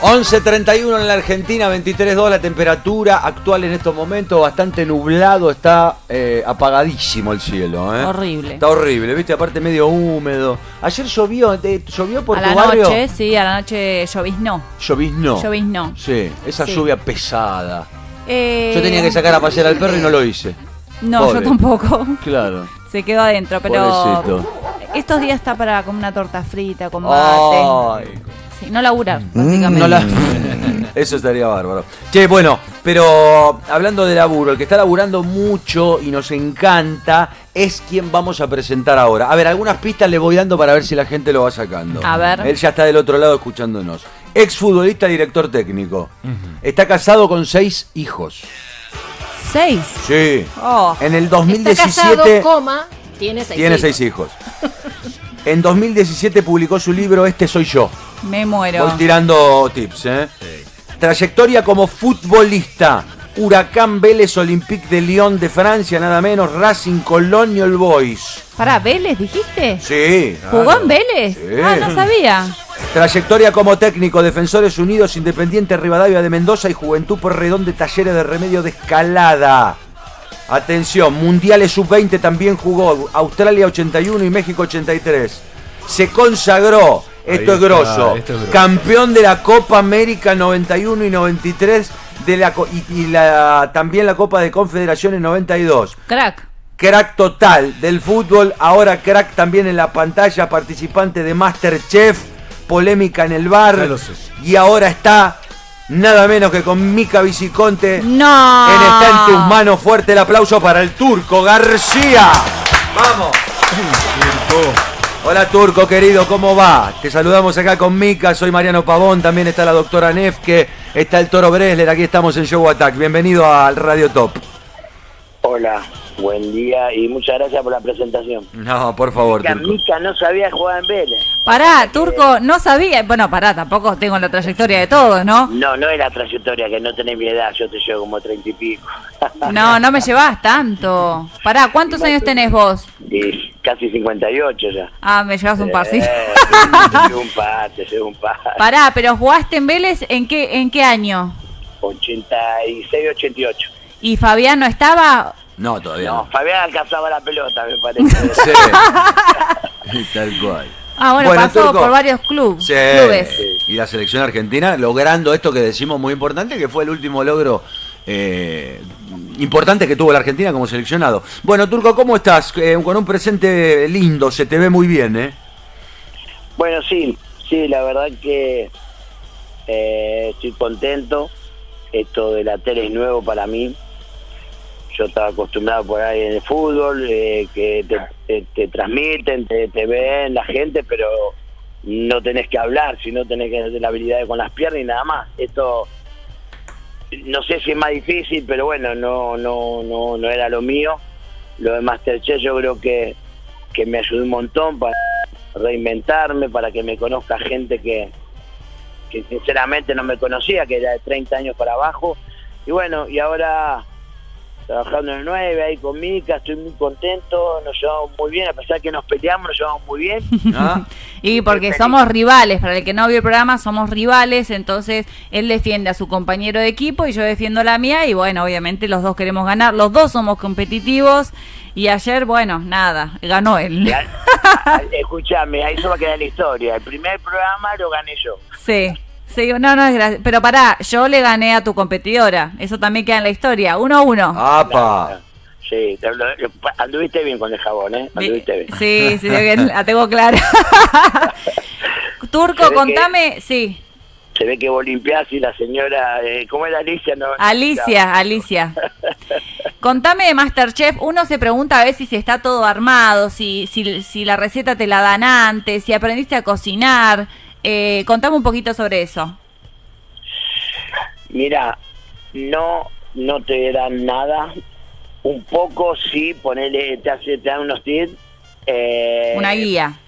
11.31 en la Argentina, 23.2 la temperatura actual en estos momentos, bastante nublado, está eh, apagadísimo el cielo. ¿eh? Horrible. Está horrible, viste, aparte medio húmedo. Ayer llovió, eh, ¿llovió por a tu la barrio? noche, sí, a la noche lloviznó. Lloviznó. Lloviznó. Sí, esa Sí. lluvia pesada. Eh, Yo tenía que sacar a pasear al perro y no lo hice. No, Pobre. yo tampoco. Claro. Se quedó adentro, pero Pobrecito. estos días está para comer una torta frita con mate. Ay, Sí, no laburar, básicamente. Mm, no la- Eso estaría bárbaro. Che, bueno, pero hablando de laburo, el que está laburando mucho y nos encanta es quien vamos a presentar ahora. A ver, algunas pistas le voy dando para ver si la gente lo va sacando. A ver. Él ya está del otro lado escuchándonos. Exfutbolista, director técnico. Está casado con seis hijos. Seis. Sí. Oh. En el Está 2017 casado, coma, tiene seis tiene hijos. seis hijos. En 2017 publicó su libro Este soy yo. Me muero. Voy tirando tips, ¿eh? Trayectoria como futbolista. Huracán Vélez Olympique de Lyon de Francia, nada menos. Racing Cologne All Boys. Pará, ¿Vélez dijiste? Sí. ¿Jugó en Vélez? Sí. Ah, no sabía. Trayectoria como técnico, Defensores Unidos, Independiente Rivadavia de Mendoza y Juventud por Redón de Talleres de Remedio de Escalada. Atención, Mundiales Sub-20 también jugó, Australia 81 y México 83. Se consagró, esto es grosso, esto es grosso. campeón de la Copa América 91 y 93 de la, y, y la, también la Copa de Confederaciones 92 Crack. crack total del fútbol, ahora crack también en la pantalla, participante de Masterchef, polémica en el bar, y ahora está nada menos que con Mica Viciconte No. en Está en tus manos, fuerte el aplauso para el turco García. Vamos. Hola Turco querido, ¿cómo va? Te saludamos acá con Mica, soy Mariano Pavón, también está la doctora Nefke, está el Toro Bresler, aquí estamos en Show Attack. Bienvenido al Radio Top. Hola, buen día y muchas gracias por la presentación. No, por favor, Mica, Turco. Mica no sabía jugar en Vélez. Pará, Turco, no sabía. Bueno, pará, tampoco tengo la trayectoria de todos, ¿no? No, no es la trayectoria, que no tenés mi edad, yo te llevo como treinta y pico. No, no me llevas tanto. Pará, ¿cuántos años tenés vos? Y casi 58 ya. Ah, me llevas un par, sí. Eh, te llevo un par, te llevo un par. Pará, pero jugaste en Vélez en qué, en qué año? 86, 88. ¿Y Fabián no estaba? No, todavía No, no. Fabián alcanzaba la pelota, me parece. Sí. Tal cual. Ah, bueno, Bueno, pasó Turco. por varios club- Sí. clubes. Y la selección argentina logrando esto que decimos muy importante, que fue el último logro eh, importante que tuvo la Argentina como seleccionado. Bueno, Turco, ¿cómo estás? Eh, con un presente lindo, se te ve muy bien, ¿eh? Bueno, sí, sí, la verdad que eh, estoy contento. Esto de la tele es nuevo para mí. Yo estaba acostumbrado por ahí en el fútbol, eh, que te, te- te transmiten, te, te ven la gente, pero no tenés que hablar, sino tenés que tener la habilidad de con las piernas y nada más. Esto no sé si es más difícil, pero bueno, no no no no era lo mío. Lo de Masterchef yo creo que, que me ayudó un montón para reinventarme, para que me conozca gente que, que sinceramente no me conocía, que era de 30 años para abajo. Y bueno, y ahora trabajando en el 9 ahí con Mica, estoy muy contento, nos llevamos muy bien, a pesar que nos peleamos, nos llevamos muy bien. ¿Ah? Y porque somos rivales, para el que no vio el programa, somos rivales, entonces él defiende a su compañero de equipo y yo defiendo la mía y bueno, obviamente los dos queremos ganar, los dos somos competitivos y ayer, bueno, nada, ganó él. Escuchame, ahí se va a quedar la historia. El primer programa lo gané yo. Sí, sí, no, no es gracioso. Pero pará, yo le gané a tu competidora, eso también queda en la historia, uno a uno. ¡Apa! Sí, te lo- lo- anduviste bien con el jabón, ¿eh? Anduviste bien. Sí, sí, bien, la tengo clara. Turco, que- contame, sí, Se ve que vos limpiás y la señora, eh, ¿cómo era Alicia? No, Alicia, Alicia. Contame de Masterchef, uno se pregunta a veces si está todo armado, si, si, si la receta te la dan antes, si aprendiste a cocinar. Eh, contame un poquito sobre eso. Mira, no, no te dan nada. Un poco sí, ponele, te, hace, te dan unos tips. eh, Una guía.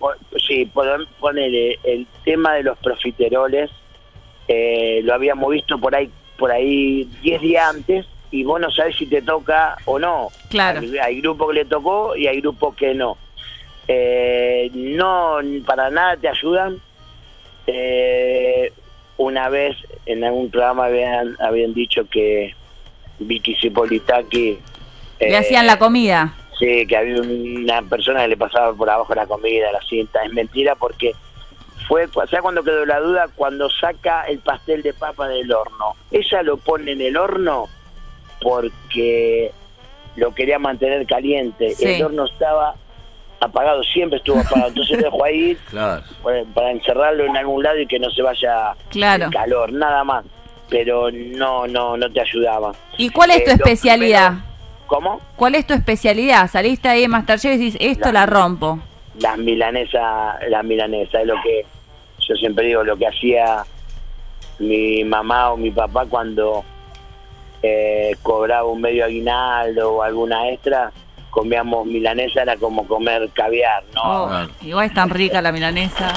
Sí, pon- ponele el tema de los profiteroles. eh, lo habíamos visto por ahí por ahí 10 días antes y vos no sabés si te toca o no. Claro. Hay, hay grupos que le tocó y hay grupos que no. Eh, no, para nada te ayudan. Eh, una vez en algún programa habían, habían dicho que Vicky Cipolitaki... Le eh, hacían la comida. Sí, que había una persona que le pasaba por abajo la comida, la cinta. Es mentira porque fue, ¿sabes cuando quedó la duda? Cuando saca el pastel de papa del horno. Ella lo pone en el horno porque lo quería mantener caliente. Sí. El horno estaba apagado, siempre estuvo apagado. Entonces lo dejó ahí Claro. para, para encerrarlo en algún lado y que no se vaya Claro. el calor, nada más. Pero no, no, no te ayudaba. ¿Y cuál es tu Eh, especialidad? ¿Cómo? ¿Cuál es tu especialidad? Saliste ahí en Masterchef y dices, esto la rompo. las milanesas, las milanesas, es lo que yo siempre digo, lo que hacía mi mamá o mi papá cuando eh, cobraba un medio aguinaldo o alguna extra, comíamos milanesa, era como comer caviar, ¿no? Oh, Claro. Igual es tan rica la milanesa.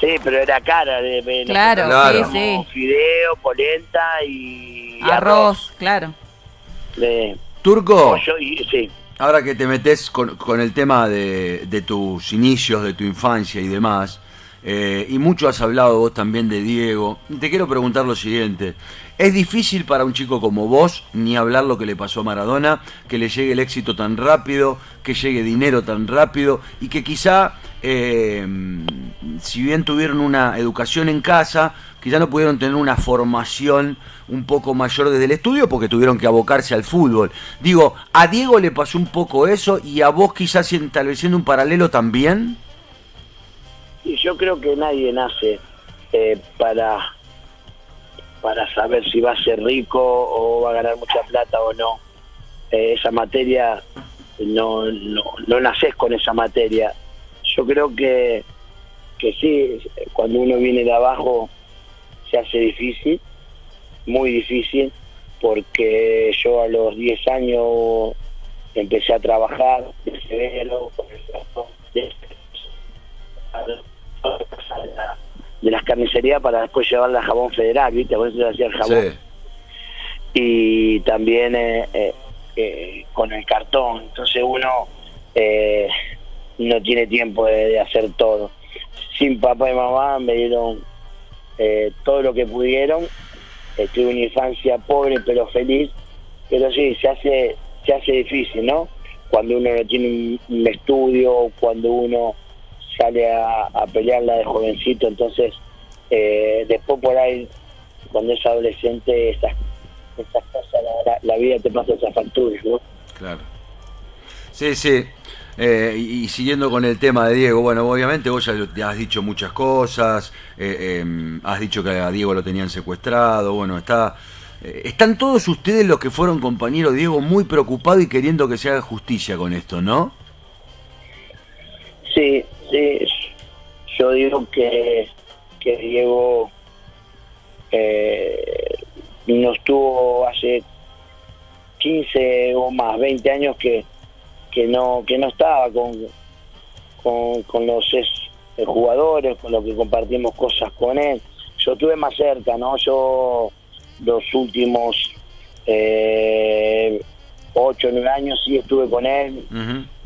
Sí, pero era cara. De, de- Claro, Claro. sí, sí. Fideo, polenta y, y Arroz, claro. De Turco, y sí. ahora que te metes con, con el tema de, de tus inicios, de tu infancia y demás, eh, y mucho has hablado vos también de Diego, te quiero preguntar lo siguiente. ¿Es difícil para un chico como vos, ni hablar lo que le pasó a Maradona, que le llegue el éxito tan rápido, que llegue dinero tan rápido y que quizá, eh, si bien tuvieron una educación en casa, quizá no pudieron tener una formación un poco mayor desde el estudio porque tuvieron que abocarse al fútbol? Digo, ¿a Diego le pasó un poco eso y a vos quizás tal vez siendo un paralelo también? Y yo creo que nadie nace eh, para para saber si va a ser rico o va a ganar mucha plata o no. Eh, esa materia, no, no, no naces con esa materia. Yo creo que, que sí, cuando uno viene de abajo se hace difícil, muy difícil, porque yo a los 10 años empecé a trabajar de severo, con el trabajo de las carnicerías para después llevarla a jabón federal, ¿viste? Por eso se hacía el jabón. Y también eh, eh, eh, con el cartón. Entonces uno eh, no tiene tiempo de, de hacer todo. Sin papá y mamá me dieron todo lo que pudieron. Tuve una infancia pobre pero feliz. Pero sí, se hace, se hace difícil, ¿no? Cuando uno no tiene un, un estudio, cuando uno sale a, a pelearla de jovencito, entonces eh, después por ahí, cuando es adolescente, esas, esas cosas, la, la- la vida te pasa esas facturas, ¿no? Claro. Sí, sí. Eh, y, y siguiendo con el tema de Diego, bueno, obviamente vos ya, has dicho muchas cosas, eh, eh, has dicho que a Diego lo tenían secuestrado, bueno, está... eh, están todos ustedes los que fueron compañeros Diego muy preocupados y queriendo que se haga justicia con esto, ¿no? Sí, sí, yo digo que, que Diego eh, no estuvo hace 15 o más, 20 años que, que no que no estaba con, con, con los ex jugadores, con los que compartimos cosas con él. Yo estuve más cerca, ¿no? Yo los últimos eh, 8 o 9 años sí estuve con él.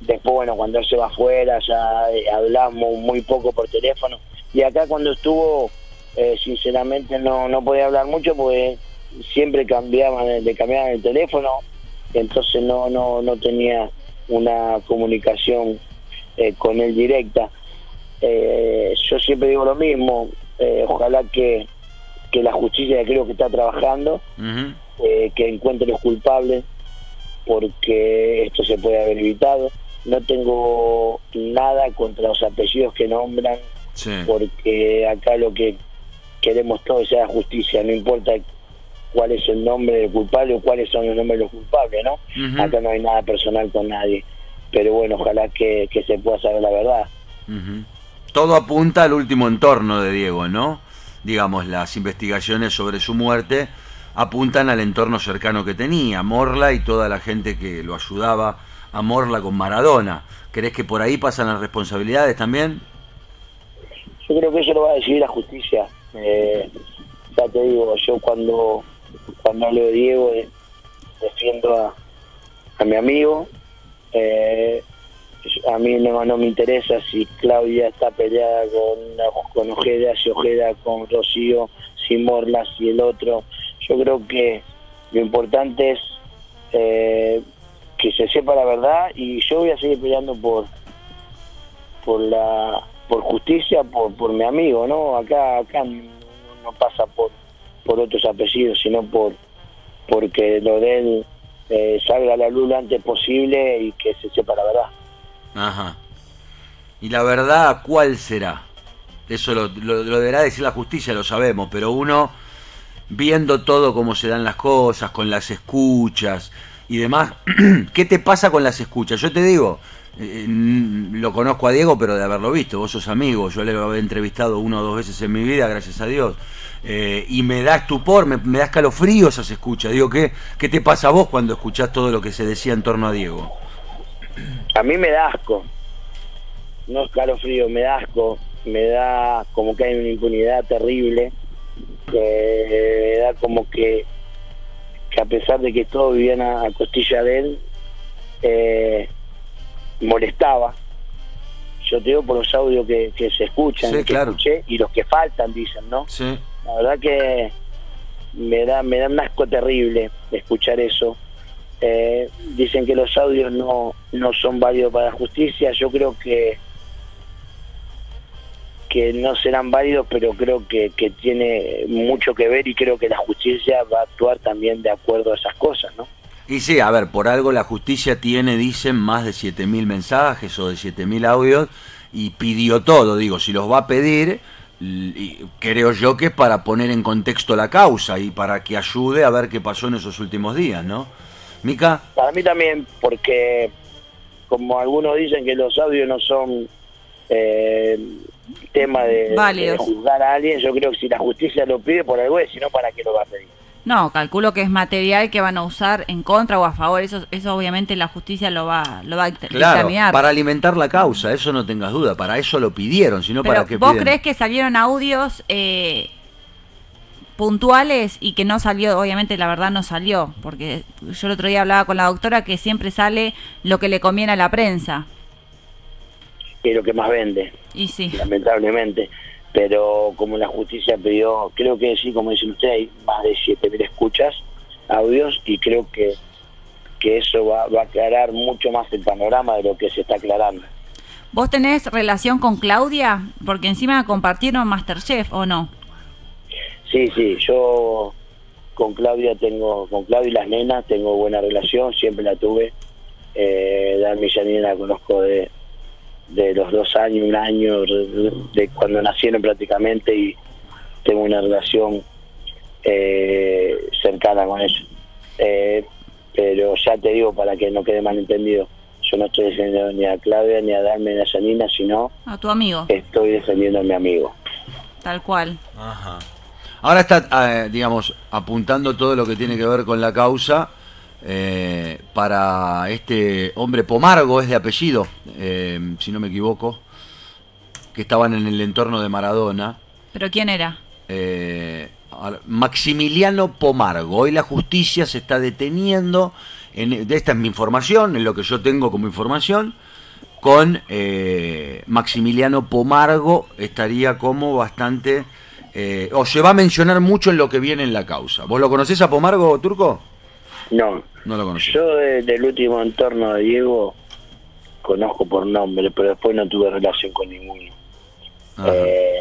Después, bueno, cuando él se va afuera, ya eh, hablamos muy poco por teléfono. Y acá cuando estuvo, eh, sinceramente no, no podía hablar mucho porque siempre cambiaban, le cambiaban el teléfono, entonces no, no, no tenía una comunicación eh, con él directa. Eh, yo siempre digo lo mismo, ojalá que, que la justicia creo que está trabajando, eh, que encuentre los culpables, porque esto se puede haber evitado. No tengo nada contra los apellidos que nombran, Sí. porque acá lo que queremos todos es la justicia, no importa cuál es el nombre del culpable o cuáles son los nombres de los culpables, ¿no? Acá no hay nada personal con nadie, pero bueno, ojalá que, que se pueda saber la verdad. Ujú. Todo apunta al último entorno de Diego, ¿no? Digamos, las investigaciones sobre su muerte apuntan al entorno cercano que tenía, Morla y toda la gente que lo ayudaba a Morla con Maradona. ¿Crees que por ahí pasan las responsabilidades también? Yo creo que eso lo va a decidir la justicia. Eh, ya te digo, yo cuando cuando hablo de Diego eh, defiendo a, a mi amigo. Eh, a mí no, no me interesa si Claudia está peleada con, con Ojeda, si Ojeda con Rocío, si Morlas, y el otro. Yo creo que lo importante es eh, que se sepa la verdad y yo voy a seguir peleando por por la por justicia por, por mi amigo no acá acá no pasa por por otros apellidos sino por porque lo de eh, salga a la luz lo antes posible y que se sepa la verdad Ajá. ¿Y la verdad cuál será? Eso lo, lo deberá decir la justicia, lo sabemos, pero uno viendo todo cómo se dan las cosas, con las escuchas y demás, ¿qué te pasa con las escuchas? Yo te digo, eh, lo conozco a Diego, pero de haberlo visto, vos sos amigo, yo le he entrevistado una o dos veces en mi vida, gracias a Dios, eh, y me da estupor, me, da escalofrío esas escuchas. Digo, ¿qué, ¿qué te pasa a vos cuando escuchás todo lo que se decía en torno a Diego? A mí me da asco, no escalofrío, me da asco, me da como que hay una impunidad terrible, me da como que, que a pesar de que todos vivían a, a costilla de él, eh, molestaba. Yo te digo por los audios que, que se escuchan, Sí, que claro. escuché, y los que faltan, dicen, ¿no? Sí. La verdad que me da, me da un asco terrible escuchar eso. Eh, dicen que los audios no, no son válidos para la justicia. Yo creo que que no serán válidos, pero creo que, que tiene mucho que ver y creo que la justicia va a actuar también de acuerdo a esas cosas, ¿no? Y sí, a ver, por algo la justicia tiene, dicen, más de 7.000 mensajes o de 7.000 audios y pidió todo, digo, si los va a pedir, creo yo que es para poner en contexto la causa y para que ayude a ver qué pasó en esos últimos días, ¿no? Mica, Para mí también, porque como algunos dicen que los audios no son eh, tema de, juzgar a alguien, yo creo que si la justicia lo pide por algo es, si no, ¿para qué lo va a pedir? No, calculo que es material que van a usar en contra o a favor. Eso, eso obviamente la justicia lo va, lo va a claro, dictaminar. para alimentar la causa, eso no tengas duda, para eso lo pidieron, sino Pero para que vos piden. crees que salieron audios eh, puntuales y que no salió, obviamente la verdad no salió, porque yo el otro día hablaba con la doctora que siempre sale lo que le conviene a la prensa. Que es lo que más vende, Y sí. lamentablemente. Pero como la justicia pidió, creo que sí, como dicen ustedes, hay más de 7.000 escuchas, audios, y creo que, que eso va, va a aclarar mucho más el panorama de lo que se está aclarando. ¿Vos tenés relación con Claudia? Porque encima compartieron Masterchef, ¿o no? Sí, sí, yo con Claudia tengo, con Claudia y las nenas tengo buena relación, siempre la tuve. Eh, Dalmi y Janina la conozco de, de los dos años, un año, de cuando nacieron prácticamente y tengo una relación eh, cercana con ellos. Eh, pero ya te digo, para que no quede malentendido, yo no estoy defendiendo ni a Claudia, ni a Dalmi, ni a Janina, sino A tu amigo, estoy defendiendo a mi amigo. tal cual. Ajá. Ahora está, eh, digamos, apuntando todo lo que tiene que ver con la causa eh, para este hombre Pomargo, es de apellido, eh, si no me equivoco, que estaban en el entorno de Maradona. ¿Pero quién era? eh, Maximiliano Pomargo. Hoy la justicia se está deteniendo, en, esta es mi información, en lo que yo tengo como información, con eh, Maximiliano Pomargo estaría como bastante, eh, o se va a mencionar mucho en lo que viene en la causa. ¿Vos lo conocés a Pomargo, Turco? No, No lo conocés. Yo de- del último entorno de Diego conozco por nombre, pero después no tuve relación con ninguno. Eh,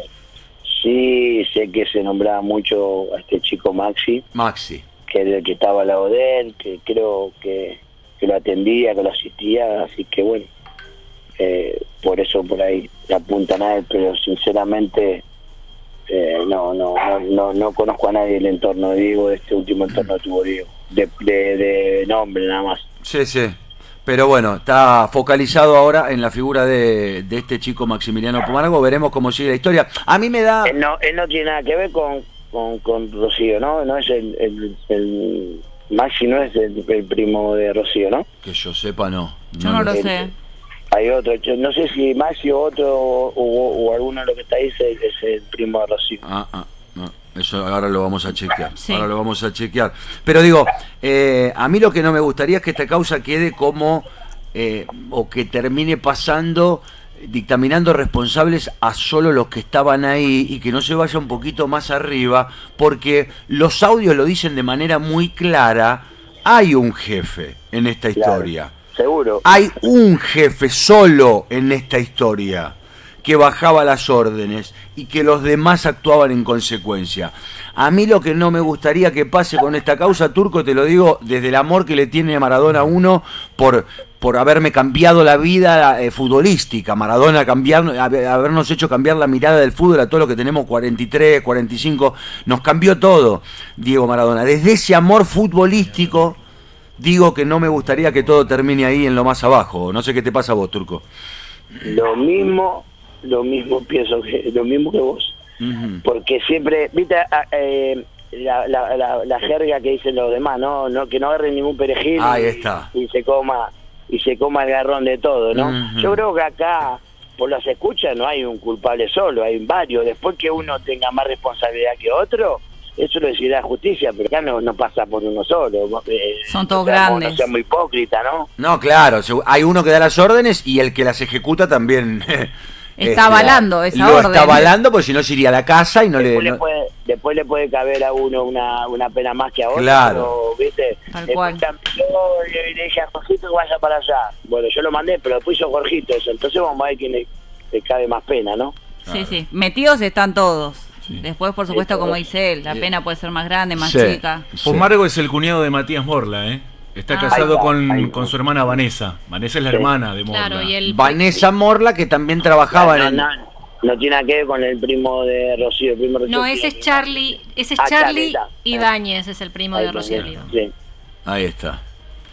sí sé que se nombraba mucho a este chico Maxi, Maxi. que era el que estaba al lado de él, que creo que, que lo atendía, que lo asistía, así que bueno, eh, por eso por ahí apuntan a él, pero sinceramente eh, no, no, no, no, no conozco a nadie del entorno de Diego, de este último entorno tuvo Diego, de, de, de nombre nada más. Sí, sí. Pero bueno, está focalizado ahora en la figura de, de este chico Maximiliano Pomargo. Veremos cómo sigue la historia. A mí me da... Él no, él no tiene nada que ver con, con, con Rocío, ¿no? No es el, el, el- Maxi no es el, el primo de Rocío, ¿no? Que yo sepa, no. Yo no lo sé. Hay otro, yo no sé si Maxi o otro o, o alguno de los que está ahí es el, es el primo de Rocío. Ah, ah. Eso ahora lo vamos a chequear. Sí. Ahora lo vamos a chequear. Pero digo, eh, a mí lo que no me gustaría es que esta causa quede como, eh, o que termine pasando dictaminando responsables a solo los que estaban ahí y que no se vaya un poquito más arriba, porque los audios lo dicen de manera muy clara, hay un jefe en esta Claro, historia. Seguro. Hay un jefe solo en esta historia que bajaba las órdenes y que los demás actuaban en consecuencia. A mí lo que no me gustaría que pase con esta causa, Turco, te lo digo desde el amor que le tiene Maradona a uno por, por haberme cambiado la vida eh, futbolística. Maradona habernos hecho cambiar la mirada del fútbol a todos los que tenemos 43, 45. Nos cambió todo, Diego Maradona. Desde ese amor futbolístico digo que no me gustaría que todo termine ahí en lo más abajo. No sé qué te pasa a vos, Turco. Lo mismo, lo mismo pienso que, lo mismo que vos. Porque siempre, viste, ah, eh, la, la, la, la jerga que dicen los demás, no, no que no agarren ningún perejil Ahí y, está. y se coma y se coma el garrón de todo, ¿no? Yo creo que acá por las escuchas no hay un culpable solo, hay varios. Después que uno tenga más responsabilidad que otro, eso lo decidirá la justicia, pero acá no, no pasa por uno solo. Eh, Son todos grandes. No seamos hipócritas, ¿no? No, claro, hay uno que da las órdenes y el que las ejecuta también. Está avalando esa lo orden. está avalando porque si no se iría a la casa y no le. después, le no- puede, después le puede caber a uno una, una pena más que a otro. Claro. pero, ¿viste? Tal cual. Yo le, dije a Jorgito que vaya para allá. Bueno, yo lo mandé, pero después hizo Jorgito eso. Entonces vamos a ver quién le, le cabe más pena, ¿no? Sí, sí. Metidos están todos. Después, por supuesto, como dice él, la pena puede ser más grande, más Sí. chica. Pomargo es el cuñado de Matías Morla, ¿eh? Está Ah. casado con, ahí con su hermana Vanessa. Vanessa es la Sí. hermana de Morla. Claro, y el Vanessa Morla, que también trabajaba no, en. no, no tiene nada que ver con el primo de Rocío. El primo de Rocío No, ese es Charlie, ese es Ah, Charlie. Ibáñez, es el primo Ahí de Rocío también, Oliva. Sí. Ahí está.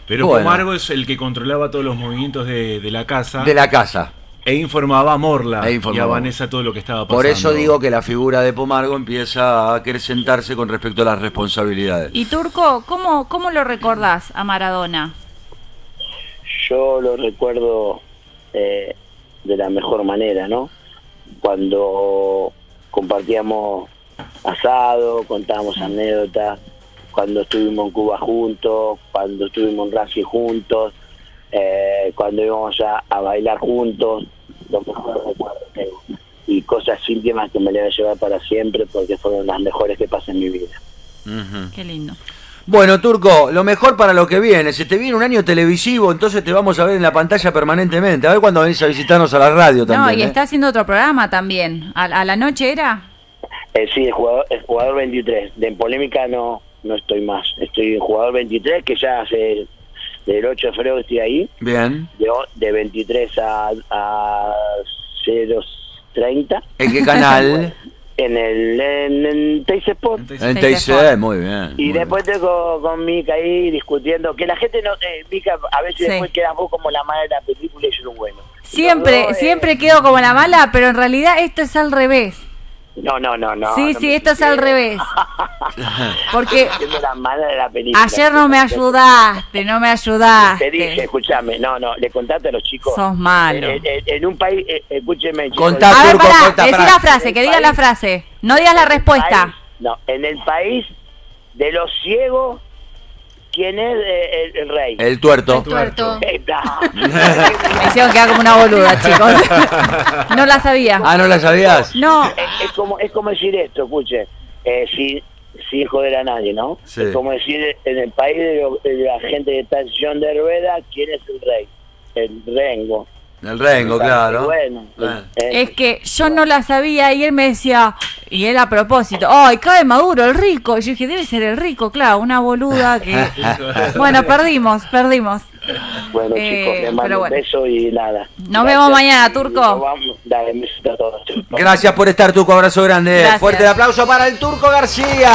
Pero Bueno. Pomargo es el que controlaba todos los movimientos de, de la casa De la casa. E informaba a Morla E y informaba. a Vanessa todo lo que estaba pasando. Por eso digo que la figura de Pomargo empieza a acrecentarse con respecto a las responsabilidades. Y Turco, ¿cómo, cómo lo recordás a Maradona? Yo lo recuerdo eh, de la mejor manera, ¿no? Cuando compartíamos asado, contábamos anécdotas, cuando estuvimos en Cuba juntos, cuando estuvimos en Racing juntos, eh, cuando íbamos a, a bailar juntos, los mejores recuerdos tengo. Y cosas íntimas que me le voy a llevar para siempre porque fueron las mejores que pasé en mi vida. Ujú. Qué lindo. Bueno, Turco, lo mejor para lo que viene. Se te viene un año televisivo, entonces te vamos a ver en la pantalla permanentemente. A ver cuando venís a visitarnos a la radio también. no, y ¿eh? está haciendo otro programa también. ¿A, a la noche era? Eh, sí, el jugador, el jugador 23. De en polémica no no estoy más. Estoy en jugador 23, que ya hace del 8 de febrero que estoy ahí. Bien. De, de 23 a, a 030. ¿En qué canal? En el en, en. Entonces, en muy bien. Y muy después estoy con, con Mica ahí discutiendo. Que la gente no. Eh, Mica, a veces Sí. después quedas vos como la madre de la película y yo lo bueno. Siempre, eh, siempre quedo como la mala, pero en realidad esto es al revés. No, no, no, no. sí, no sí, esto es al revés. Porque la mala de la película. ayer no me ayudaste, no me Te ayudaste. dije, escúchame, no, no, le contaste a los chicos. Sos malo. En, en- en un país, eh, escúcheme, chicos. Contá, A ver, pará, decí pará. la frase, que diga la frase. No digas la respuesta. país- no, en el país de los ciegos, ¿quién es eh, el, el rey? El tuerto. El tuerto. Está. Me hicieron quedar como una boluda, chicos. No la sabía. Ah, ¿no la sabías? No, es, es como, es como decir esto, escuche, eh, sin, sin joder a nadie, ¿no? Sí. Es como decir en el país de, lo- de la gente que está en sillón de rueda, ¿quién es el rey? El rengo. El Rengo, claro. Bueno, eh, es que yo no la sabía y él me decía, y él a propósito, ¡ay, cae Maduro, el rico! Y yo dije, debe ser el rico, claro, una boluda que... Bueno, perdimos, perdimos. Bueno, Eh, chicos, les mando pero bueno. un beso y nada. Nos vemos mañana, Turco. nos vamos- Dale, besito a todos. Gracias por estar, Turco. Abrazo grande. Gracias. Fuerte el aplauso para el Turco García.